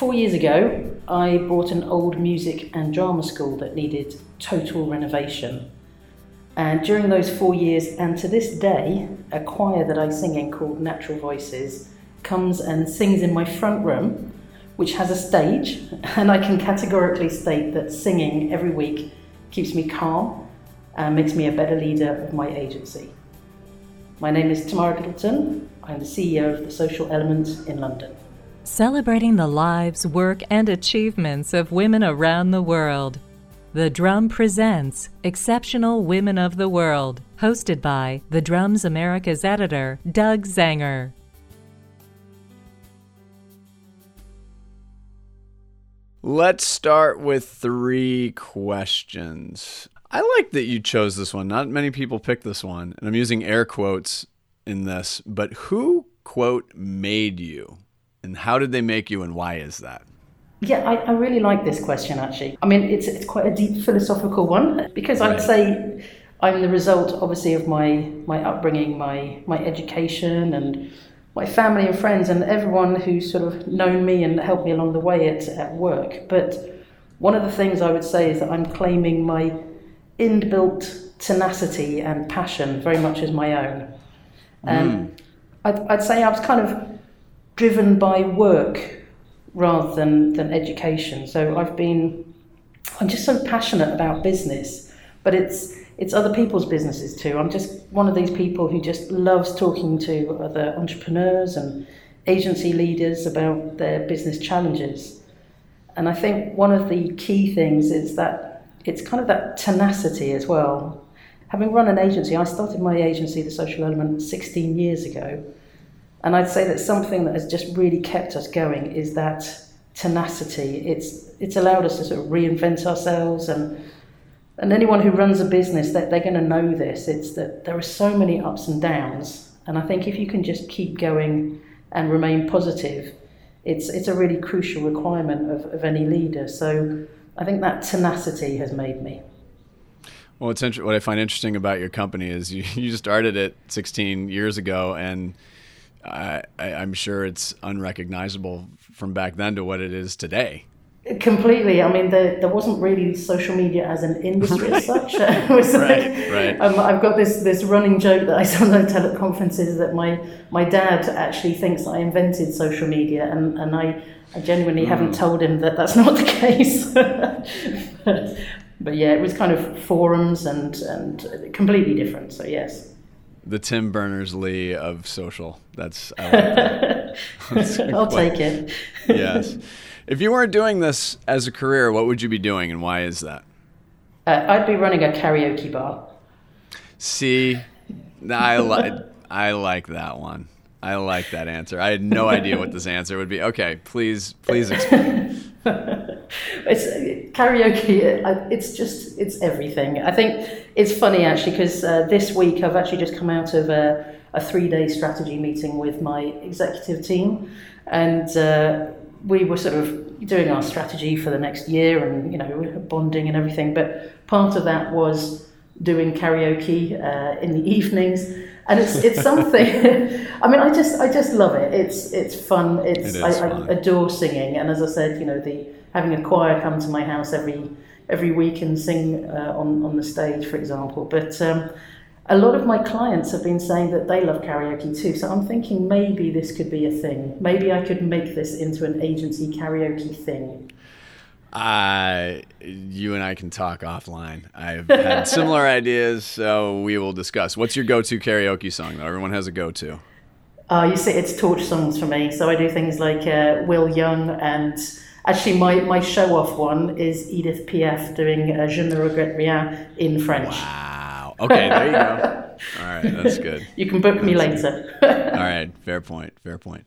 four years ago, I bought an old music and drama school that needed total renovation. And during those four years, and to this day, a choir that I sing in called Natural Voices comes and sings in my front room, which has a stage. And I can categorically state that singing every week keeps me calm and makes me a better leader of my agency. My name is Tamara Littleton. I'm the CEO of The Social Element in London. Celebrating the lives, work, and achievements of women around the world. The Drum presents Exceptional Women of the World, hosted by The Drum's America's editor, Doug Zanger. Let's start with three questions. I like that you chose this one. Not many people pick this one, and I'm using air quotes in this, but who, quote, made you? And how did they make you, and why is that? Yeah, I, I really like this question actually. I mean, it's, it's quite a deep philosophical one because I'd say I'm the result, obviously, of my, my upbringing, my, my education, and my family and friends, and everyone who's sort of known me and helped me along the way at, at work. But one of the things I would say is that I'm claiming my inbuilt tenacity and passion very much as my own. Um, mm. I'd, I'd say I was kind of driven by work rather than, than education. So I've been, I'm just so passionate about business, but it's, it's other people's businesses too. I'm just one of these people who just loves talking to other entrepreneurs and agency leaders about their business challenges. And I think one of the key things is that it's kind of that tenacity as well. Having run an agency, I started my agency, The Social Element, 16 years ago. And I'd say that something that has just really kept us going is that tenacity. It's, it's allowed us to sort of reinvent ourselves and and anyone who runs a business, that they're going to know this. It's that there are so many ups and downs, and I think if you can just keep going and remain positive, it's it's a really crucial requirement of, of any leader. So I think that tenacity has made me. Well, it's what I find interesting about your company is you, you started it 16 years ago, and I, I'm sure it's unrecognizable from back then to what it is today. Completely. I mean, there, there wasn't really social media as an industry right. as such. right, like, right. Um, I've got this, this running joke that I sometimes tell at conferences that my, my dad actually thinks I invented social media, and, and I, I genuinely mm. haven't told him that that's not the case. but, but yeah, it was kind of forums and, and completely different. So, yes the Tim Berners Lee of social. That's, I like that. That's I'll take it. yes. If you weren't doing this as a career, what would you be doing, and why is that? Uh, I'd be running a karaoke bar. See, I like I like that one. I like that answer. I had no idea what this answer would be. Okay, please, please explain. It's karaoke. It's just it's everything. I think it's funny actually because uh, this week I've actually just come out of a, a three-day strategy meeting with my executive team, and uh, we were sort of doing our strategy for the next year and you know bonding and everything. But part of that was doing karaoke uh, in the evenings and it's it's something. I mean, I just I just love it. It's it's fun. It's it I, fun. I, adore singing, and as I said, you know, the having a choir come to my house every every week and sing uh, on on the stage, for example. But um, a lot of my clients have been saying that they love karaoke too. So I'm thinking maybe this could be a thing. Maybe I could make this into an agency karaoke thing. Uh, you and I can talk offline. I've had similar ideas, so we will discuss. What's your go-to karaoke song? Though everyone has a go-to. Uh, you see, it's torch songs for me. So I do things like uh, Will Young, and actually my, my show-off one is Edith Piaf doing uh, Je ne regrette rien in French. Wow. Okay, there you go. All right, that's good. You can book me later. All right, fair point. Fair point.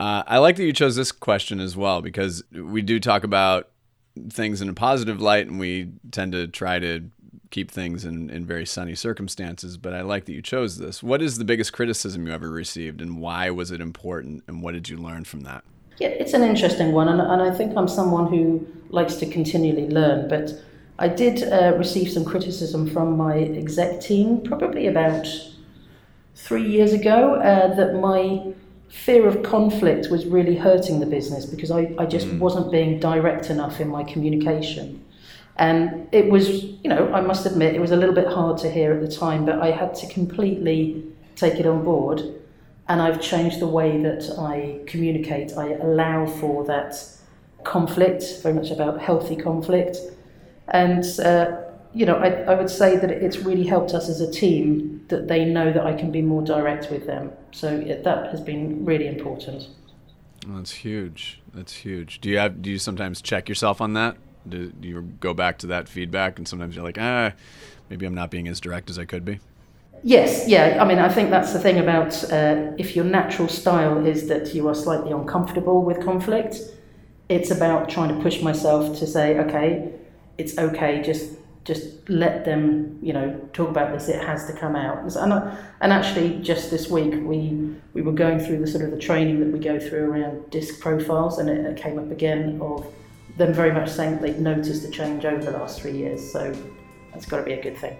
Uh, I like that you chose this question as well because we do talk about things in a positive light and we tend to try to keep things in, in very sunny circumstances. But I like that you chose this. What is the biggest criticism you ever received and why was it important and what did you learn from that? Yeah, it's an interesting one. And, and I think I'm someone who likes to continually learn. But I did uh, receive some criticism from my exec team probably about three years ago uh, that my fear of conflict was really hurting the business because I, I just mm. wasn't being direct enough in my communication. And it was, you know, I must admit, it was a little bit hard to hear at the time, but I had to completely take it on board. And I've changed the way that I communicate. I allow for that conflict, very much about healthy conflict. And, uh, you know, I, I would say that it's really helped us as a team that they know that I can be more direct with them. So that has been really important. that's huge. That's huge. Do you have? Do you sometimes check yourself on that? Do, do you go back to that feedback, and sometimes you're like, ah, maybe I'm not being as direct as I could be. Yes, yeah. I mean, I think that's the thing about uh, if your natural style is that you are slightly uncomfortable with conflict. It's about trying to push myself to say, okay, it's okay. Just just let them, you know, talk about this. It has to come out. And, uh, and actually, just this week, we we were going through the sort of the training that we go through around disc profiles, and it, it came up again of them very much saying that they've noticed a change over the last three years. So that's got to be a good thing.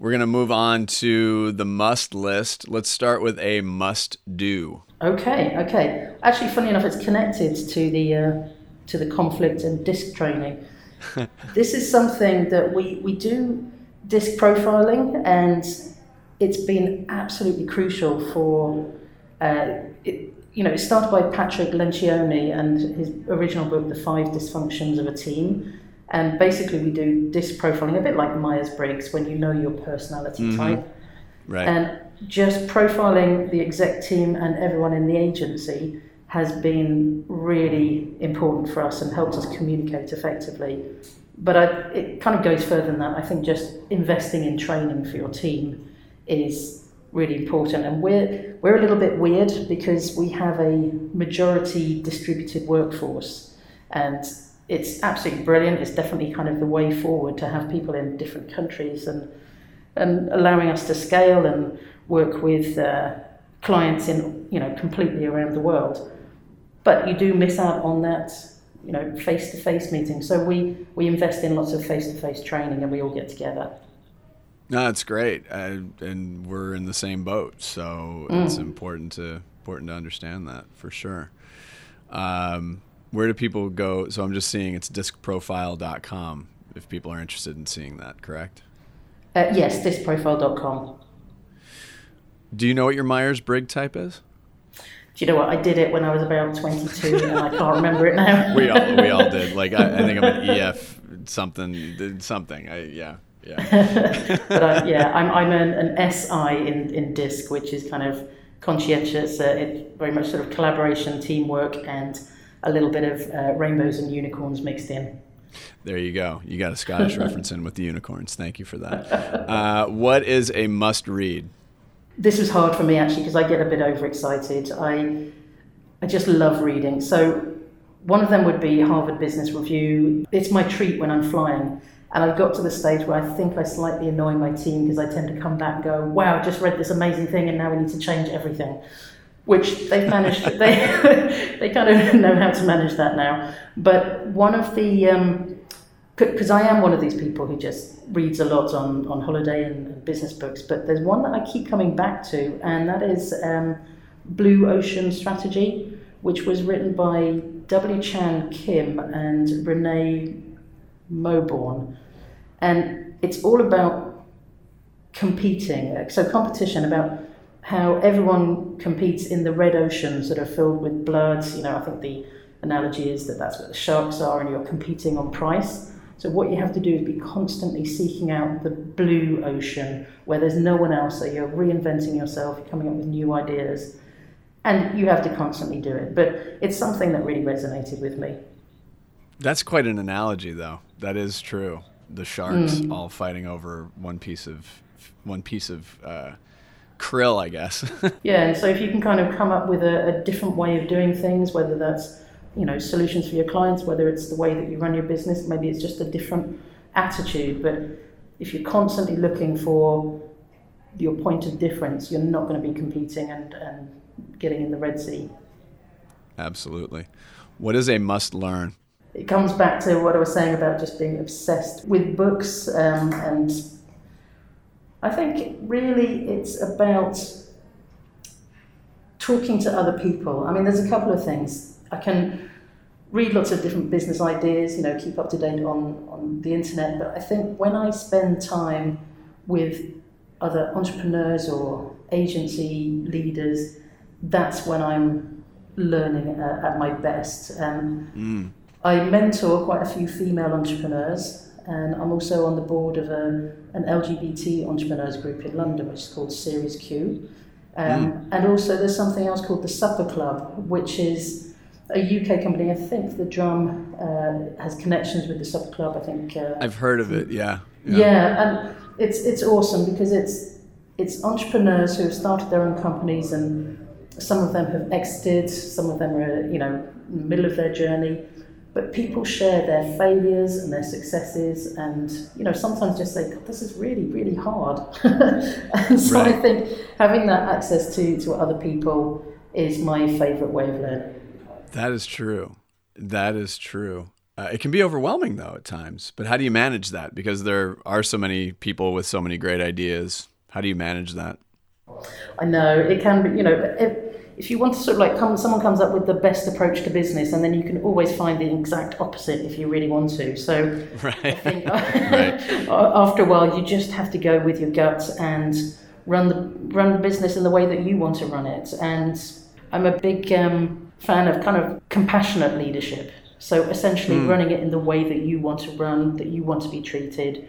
We're going to move on to the must list. Let's start with a must do. Okay, okay. Actually, funny enough, it's connected to the uh, to the conflict and disc training. this is something that we we do disc profiling, and it's been absolutely crucial for. Uh, it, you know, it started by Patrick Lencioni and his original book, The Five Dysfunctions of a Team. And basically, we do disc profiling, a bit like Myers Briggs, when you know your personality mm-hmm. type. Right. And just profiling the exec team and everyone in the agency has been really important for us and helped us communicate effectively. But I, it kind of goes further than that. I think just investing in training for your team is really important. And we're, we're a little bit weird because we have a majority distributed workforce. And it's absolutely brilliant. It's definitely kind of the way forward to have people in different countries and, and allowing us to scale and work with uh, clients in you know completely around the world. But you do miss out on that you know face to face meeting. So we we invest in lots of face to face training, and we all get together. No, that's great, uh, and we're in the same boat, so mm. it's important to important to understand that for sure. Um, where do people go? So I'm just seeing it's discprofile.com if people are interested in seeing that, correct? Uh, yes, discprofile.com. Do you know what your Myers Briggs type is? Do you know what? I did it when I was about 22 and I can't remember it now. we, all, we all did. Like, I, I think I'm an EF something, something. I, yeah. Yeah. but I, yeah, I'm, I'm an, an SI in, in DISC, which is kind of conscientious. Uh, it's very much sort of collaboration, teamwork, and a little bit of uh, rainbows and unicorns mixed in. There you go. You got a Scottish reference in with the unicorns. Thank you for that. Uh, what is a must read? this was hard for me actually because I get a bit overexcited. I I just love reading. So one of them would be Harvard Business Review. It's my treat when I'm flying. And I've got to the stage where I think I slightly annoy my team because I tend to come back and go, wow, just read this amazing thing and now we need to change everything. Which they've managed, they, they kind of know how to manage that now. But one of the, um, because I am one of these people who just reads a lot on, on holiday and, business books, but there's one that I keep coming back to, and that is um, Blue Ocean Strategy, which was written by W. Chan Kim and Renee Mauborgne. And it's all about competing, so competition, about how everyone competes in the red oceans that are filled with blood. You know, I think the analogy is that that's where the sharks are, and you're competing on price. So what you have to do is be constantly seeking out the blue ocean where there's no one else. So you're reinventing yourself, you're coming up with new ideas, and you have to constantly do it. But it's something that really resonated with me. That's quite an analogy, though. That is true. The sharks mm. all fighting over one piece of one piece of uh, krill, I guess. yeah, and so if you can kind of come up with a, a different way of doing things, whether that's you know solutions for your clients, whether it's the way that you run your business, maybe it's just a different attitude. But if you're constantly looking for your point of difference, you're not going to be competing and, and getting in the Red Sea. Absolutely. What is a must learn? It comes back to what I was saying about just being obsessed with books um, and I think really it's about talking to other people. I mean, there's a couple of things. I can read lots of different business ideas, you know, keep up to date on, on the internet, but I think when I spend time with other entrepreneurs or agency leaders, that's when I'm learning uh, at my best. Um, mm. I mentor quite a few female entrepreneurs, and I'm also on the board of a, an LGBT entrepreneurs group in London, which is called Series Q. Um, mm. And also, there's something else called the Supper Club, which is a UK company. I think the drum uh, has connections with the Supper Club. I think uh, I've heard of it. Yeah. yeah. Yeah, and it's it's awesome because it's it's entrepreneurs who have started their own companies, and some of them have exited. Some of them are you know in the middle of their journey. But people share their failures and their successes, and you know sometimes just say, "God, this is really, really hard." and so right. I think having that access to to other people is my favourite way of learning. That is true. That is true. Uh, it can be overwhelming though at times, but how do you manage that? Because there are so many people with so many great ideas. How do you manage that? I know it can be. You know, if you want to sort of like come, someone comes up with the best approach to business, and then you can always find the exact opposite if you really want to. So right. Think right. after a while, you just have to go with your gut and run the run the business in the way that you want to run it. And I'm a big um, fan of kind of compassionate leadership. So essentially, mm. running it in the way that you want to run, that you want to be treated.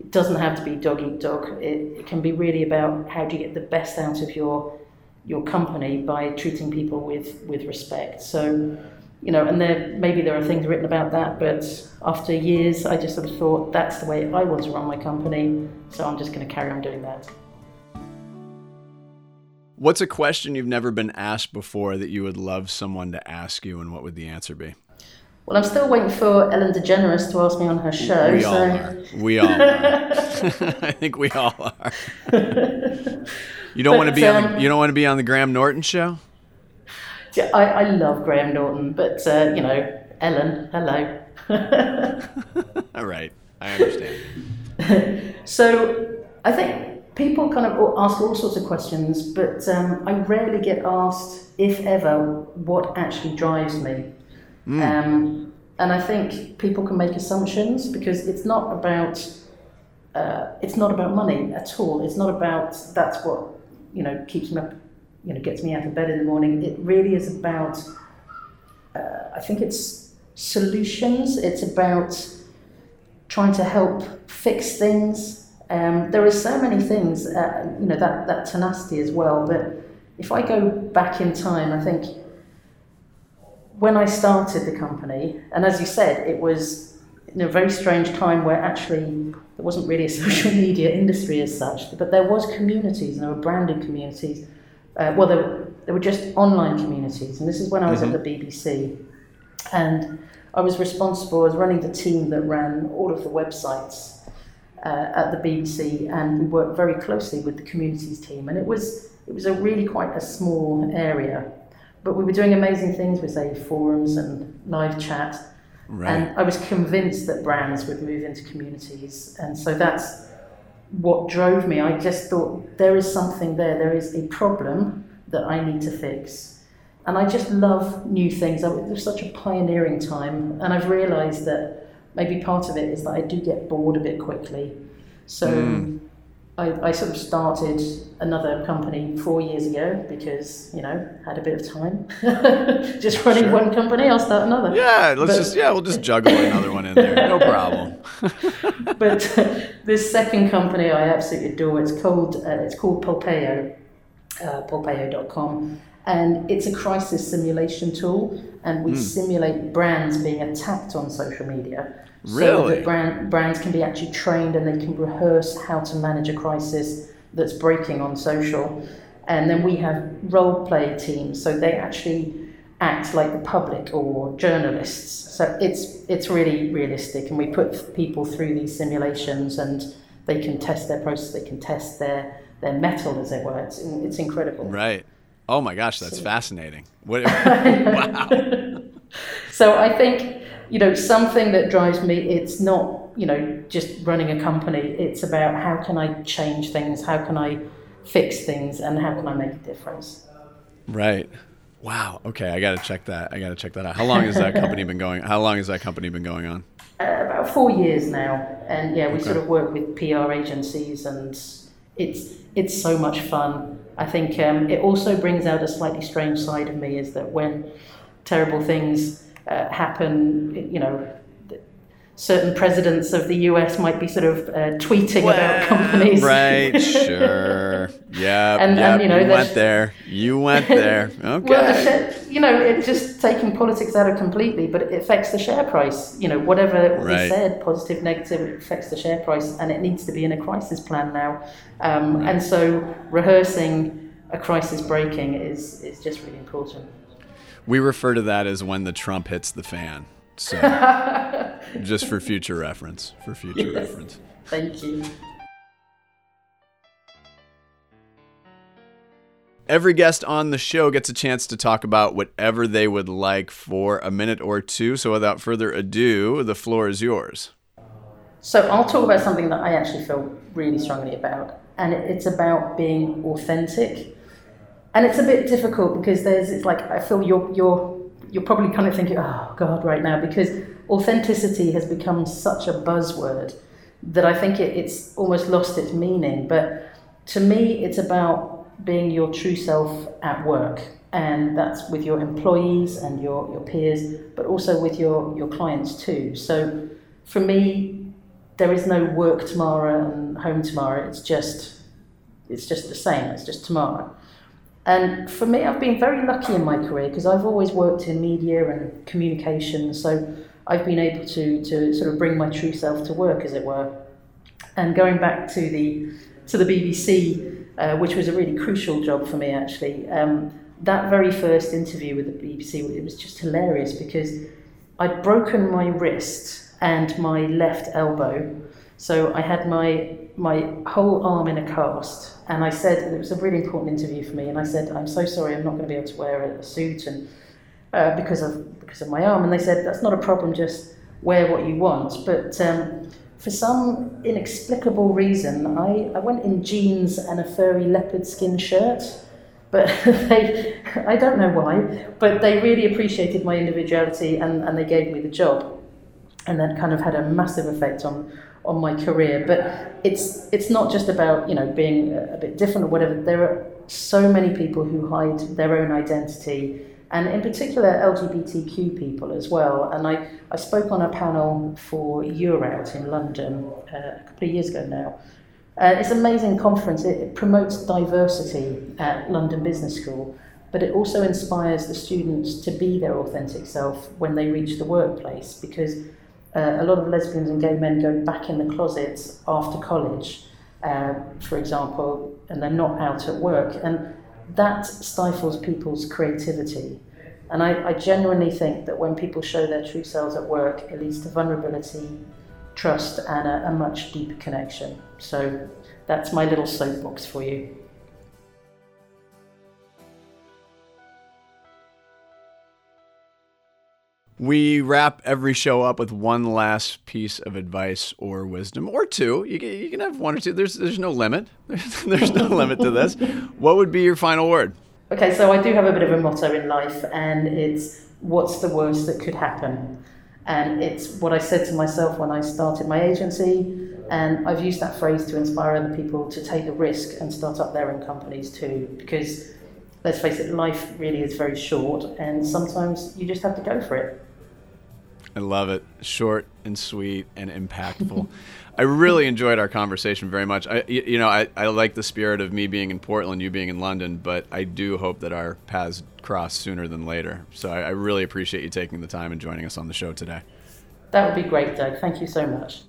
It doesn't have to be dog eat dog. It, it can be really about how do you get the best out of your your company by treating people with with respect. So, you know, and there maybe there are things written about that, but after years, I just sort of thought that's the way I want to run my company. So I'm just going to carry on doing that. What's a question you've never been asked before that you would love someone to ask you, and what would the answer be? Well, I'm still waiting for Ellen DeGeneres to ask me on her show. We so. all are. We all are. I think we all are. You don't want to be um, on the, um, you don't want to be on the Graham Norton show. Yeah, I, I love Graham Norton, but uh, you know, Ellen, hello. all right, I understand. so I think people kind of ask all sorts of questions, but um, I rarely get asked, if ever, what actually drives me. Mm. Um, and I think people can make assumptions because it's not about uh, it's not about money at all. It's not about that's what you know keeps me up, you know gets me out of bed in the morning. It really is about. Uh, I think it's solutions. It's about trying to help fix things. Um, there are so many things, uh, you know, that, that tenacity as well. But if I go back in time, I think when I started the company, and as you said, it was in a very strange time where actually there wasn't really a social media industry as such, but there was communities, and there were branded communities. Uh, well, there were, there were just online communities, and this is when I was mm-hmm. at the BBC, and I was responsible, I was running the team that ran all of the websites uh, at the BBC, and we worked very closely with the communities team, and it was it was a really quite a small area but we were doing amazing things with, say, forums and live chat. Right. And I was convinced that brands would move into communities. And so that's what drove me. I just thought there is something there, there is a problem that I need to fix. And I just love new things. It was such a pioneering time. And I've realized that maybe part of it is that I do get bored a bit quickly. So mm. I, I sort of started another company four years ago because you know had a bit of time. just running sure. one company, I'll start another. Yeah, let's but, just yeah, we'll just juggle another one in there, no problem. but uh, this second company I absolutely adore. It's called uh, it's called Polpeo, uh, Polpeo.com, and it's a crisis simulation tool, and we mm. simulate brands being attacked on social media. Really? So that brand, brands can be actually trained and they can rehearse how to manage a crisis that's breaking on social. And then we have role play teams, so they actually act like the public or journalists. So it's it's really realistic, and we put people through these simulations, and they can test their process, they can test their their mettle, as it were. It's it's incredible. Right. Oh my gosh, that's so, fascinating. What, wow. so I think you know, something that drives me, it's not you know, just running a company. It's about how can I change things, how can I fix things, and how can I make a difference. Right. Wow. Okay, I got to check that. I got to check that out. How long has that company been going? How long has that company been going on? Uh, about four years now, and yeah, we okay. sort of work with PR agencies, and it's it's so much fun. I think um, it also brings out a slightly strange side of me is that when terrible things uh, happen, you know, certain presidents of the US might be sort of uh, tweeting well, about companies. Right, sure. Yeah, and, yep, and you know, you went there. You went there. Okay. well, the share, you know, it's just taking politics out of completely, but it affects the share price. You know, whatever right. we said, positive, negative, it affects the share price, and it needs to be in a crisis plan now. Um, right. And so, rehearsing a crisis breaking is is just really important. We refer to that as when the Trump hits the fan. So, just for future reference, for future yes. reference. Thank you. Every guest on the show gets a chance to talk about whatever they would like for a minute or two. So, without further ado, the floor is yours. So, I'll talk about something that I actually feel really strongly about, and it's about being authentic. And it's a bit difficult because there's, it's like, I feel you're, you're you're probably kind of thinking, oh God, right now, because authenticity has become such a buzzword that I think it, it's almost lost its meaning. But to me, it's about being your true self at work. And that's with your employees and your, your peers, but also with your, your clients too. So for me, there is no work tomorrow and home tomorrow. It's just it's just the same. It's just tomorrow. And for me, I've been very lucky in my career because I've always worked in media and communication, so I've been able to, to sort of bring my true self to work, as it were. And going back to the, to the BBC, uh, which was a really crucial job for me actually, um, that very first interview with the BBC, it was just hilarious because I'd broken my wrist and my left elbow. So I had my, my whole arm in a cast and I said, it was a really important interview for me, and I said, I'm so sorry, I'm not going to be able to wear a, suit and uh, because of because of my arm. And they said, that's not a problem, just wear what you want. But um, for some inexplicable reason, I, I went in jeans and a furry leopard skin shirt. But they, I don't know why, but they really appreciated my individuality and, and they gave me the job. And that kind of had a massive effect on, on my career. But it's it's not just about you know being a, bit different or whatever. There are so many people who hide their own identity, and in particular LGBTQ people as well. And I, I spoke on a panel for Eurout in London uh, a couple of years ago now. Uh, it's an amazing conference. It, it promotes diversity at London Business School, but it also inspires the students to be their authentic self when they reach the workplace because uh, a lot of lesbians and gay men go back in the closets after college, uh, for example, and they're not out at work. And that stifles people's creativity. And I, I genuinely think that when people show their true selves at work, it leads to vulnerability, trust, and a, a much deeper connection. So that's my little soapbox for you. We wrap every show up with one last piece of advice or wisdom, or two. You can, you can have one or two. There's there's no limit. there's no limit to this. What would be your final word? Okay, so I do have a bit of a motto in life, and it's what's the worst that could happen? And it's what I said to myself when I started my agency, and I've used that phrase to inspire other people to take the risk and start up their own companies too, because let's face it, life really is very short, and sometimes you just have to go for it. I love it. Short and sweet and impactful. I really enjoyed our conversation very much. I, you know, I, I like the spirit of me being in Portland, you being in London, but I do hope that our paths cross sooner than later. So I, I really appreciate you taking the time and joining us on the show today. That would be great, Doug. Thank you so much.